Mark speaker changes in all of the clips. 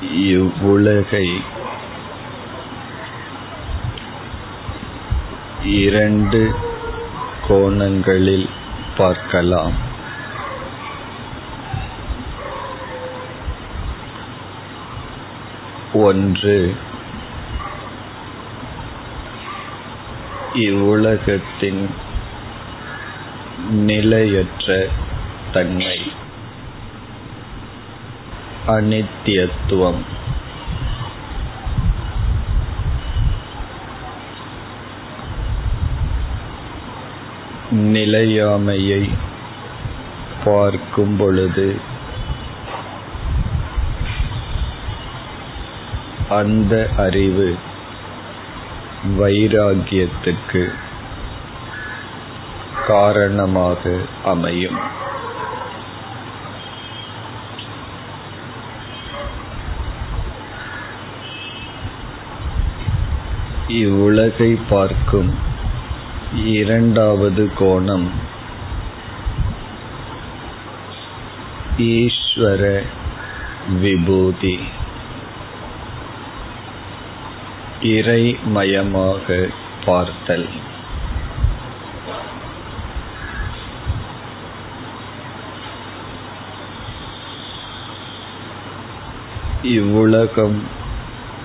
Speaker 1: இவ்வுலகை இரண்டு கோணங்களில் பார்க்கலாம். ஒன்று இவ்வுலகத்தின் நிலையற்ற தன்மை. அனித்தியத்துவம். நிலையாமையை பார்க்கும் பொழுது அந்த அறிவு வைராகியத்துக்கு காரணமாக அமையும். இவ்வுலகை பார்க்கும். இரண்டாவது கோணம். ஈஸ்வர விபூதி. இறைமயமாக பார்த்தல். இவ்வுலகம்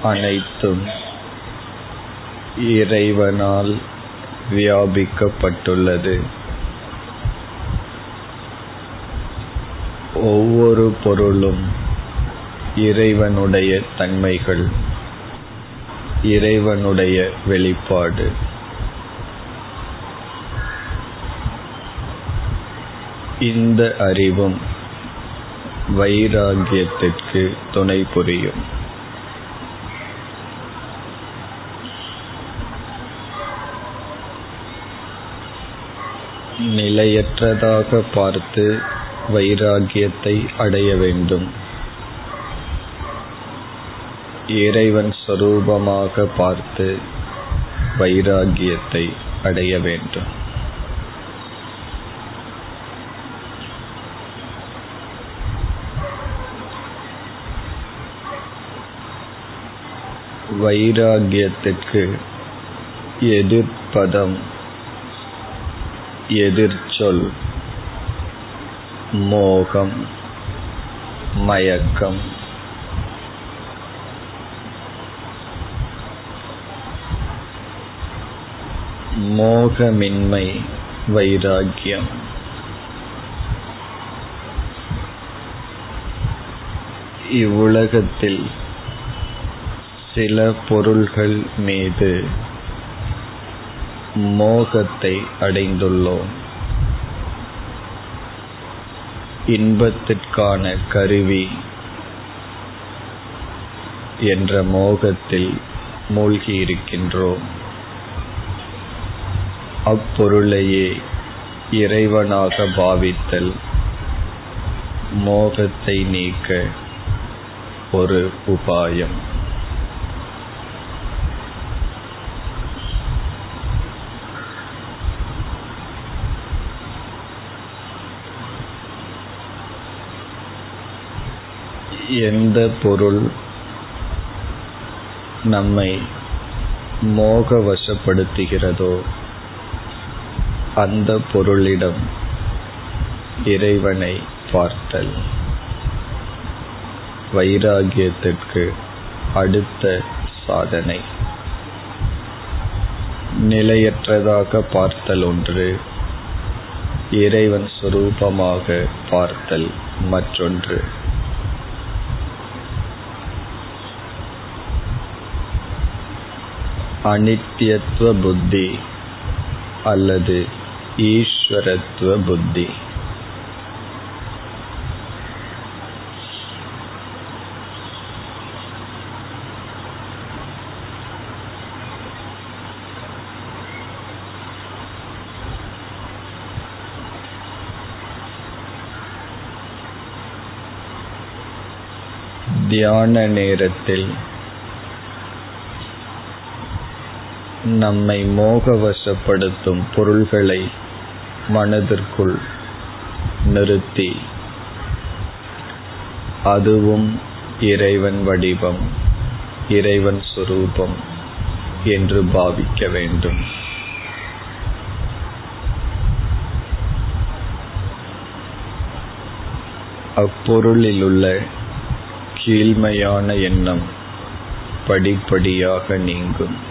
Speaker 1: அனைத்தும் இறைவனால் வியாபிக்கப்பட்டுள்ளது. ஒவ்வொரு பொருளும் இறைவனுடைய தன்மைகள் இறைவனுடைய வெளிப்பாடு. இந்த அறிவும் வைராகியத்திற்கு துணை புரியும். நிலையற்றதாக பார்த்து வைராகியத்தை அடைய வேண்டும். இறைவன் சொரூபமாக பார்த்து வைராகியத்தை அடைய வேண்டும். வைராகியத்திற்கு எதிர்ப்பதம் எதிர்ச்சொல். மோகம். மயக்கம். மோகமின்மை. வைராக்கியம். இவ்வுலகத்தில் சில பொருள்கள் மீது மோகத்தை அடைந்துள்ளோம். இன்பத்திற்கான கருவி என்ற மோகத்தில் மூழ்கியிருக்கின்றோம். அப்பொருளையே இறைவனாக பாவித்தல் மோகத்தை நீக்க ஒரு உபாயம். எந்த பொருள் நம்மை மோகவசப்படுத்துகிறதோ அந்த பொருளிடம் இறைவனை பார்த்தல். வைராகியத்திற்கு அடுத்த சாதனை. நிலையற்றதாக பார்த்தல் ஒன்று இறைவன் சுரூபமாக பார்த்தல் மற்றொன்று. அனித்யத்துவ புத்தி அல்லது ஈஸ்வரத்துவ புத்தி. தியான நேரத்தில் நம்மை மோகவசப்படுத்தும் பொருள்களை மனதிற்குள் நிறுத்தி. அதுவும் இறைவன் வடிவம் இறைவன் சுரூபம் என்று பாவிக்க வேண்டும். அப்பொருளிலுள்ள கீழ்மையான எண்ணம் படிப்படியாக நீங்கும்.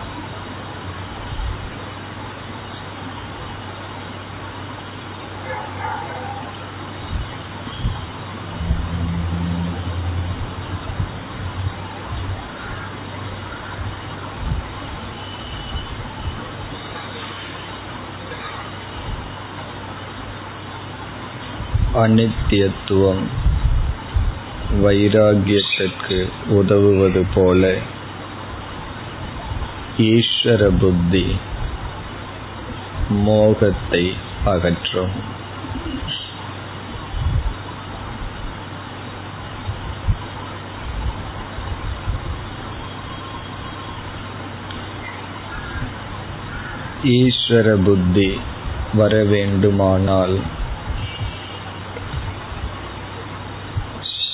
Speaker 1: அனித்தியத்துவம் வைராகியத்திற்கு உதவுவது போல ஈஸ்வர புத்தி மோகத்தை அகற்றும். ஈஸ்வர புத்தி வர வேண்டுமானால்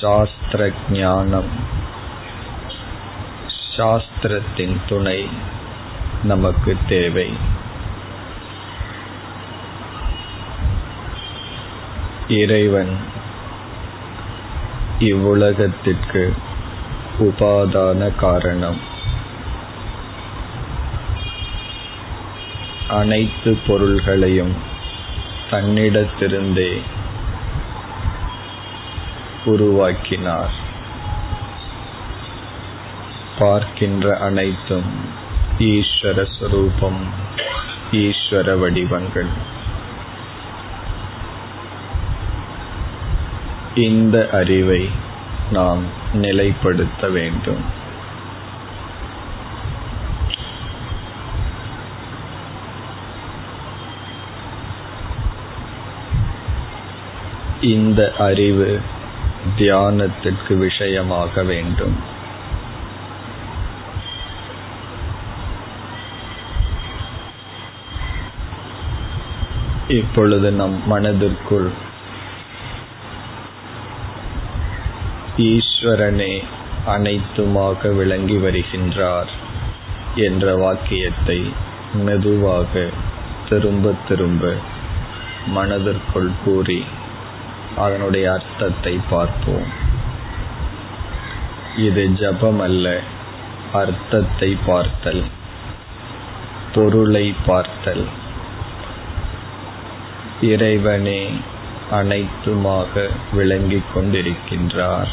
Speaker 1: சாஸ்திர ஞானம் சாஸ்திரத்தின் துணை நமக்கு தேவை. இறைவன் இவ்வுலகத்திற்கு உபாதான காரணம். அனைத்து பொருள்களையும் தன்னிடத்திருந்தே உருவாக்கினார். பார்க்கின்ற அனைத்தும் ஈஸ்வர ஸ்வரூபம் ஈஸ்வர வடிவங்கள். இந்த அறிவை நாம் நிலைப்படுத்த வேண்டும். இந்த அறிவு தியானத்திற்கு விஷயமாக வேண்டும். இப்பொழுது நம் மனதிற்குள் ஈஸ்வரனே அனைத்துமாக விளங்கி வருகின்றார் என்ற வாக்கியத்தை மெதுவாக திரும்ப திரும்ப மனதிற்குள் கூறி அதனுடைய அர்த்தத்தை பார்ப்போம். இது ஜபம் அல்ல அர்த்தத்தை பார்த்தல் பொருளை பார்த்தல். இறைவனே அனைத்துமாக விளங்கிக் கொண்டிருக்கின்றார்.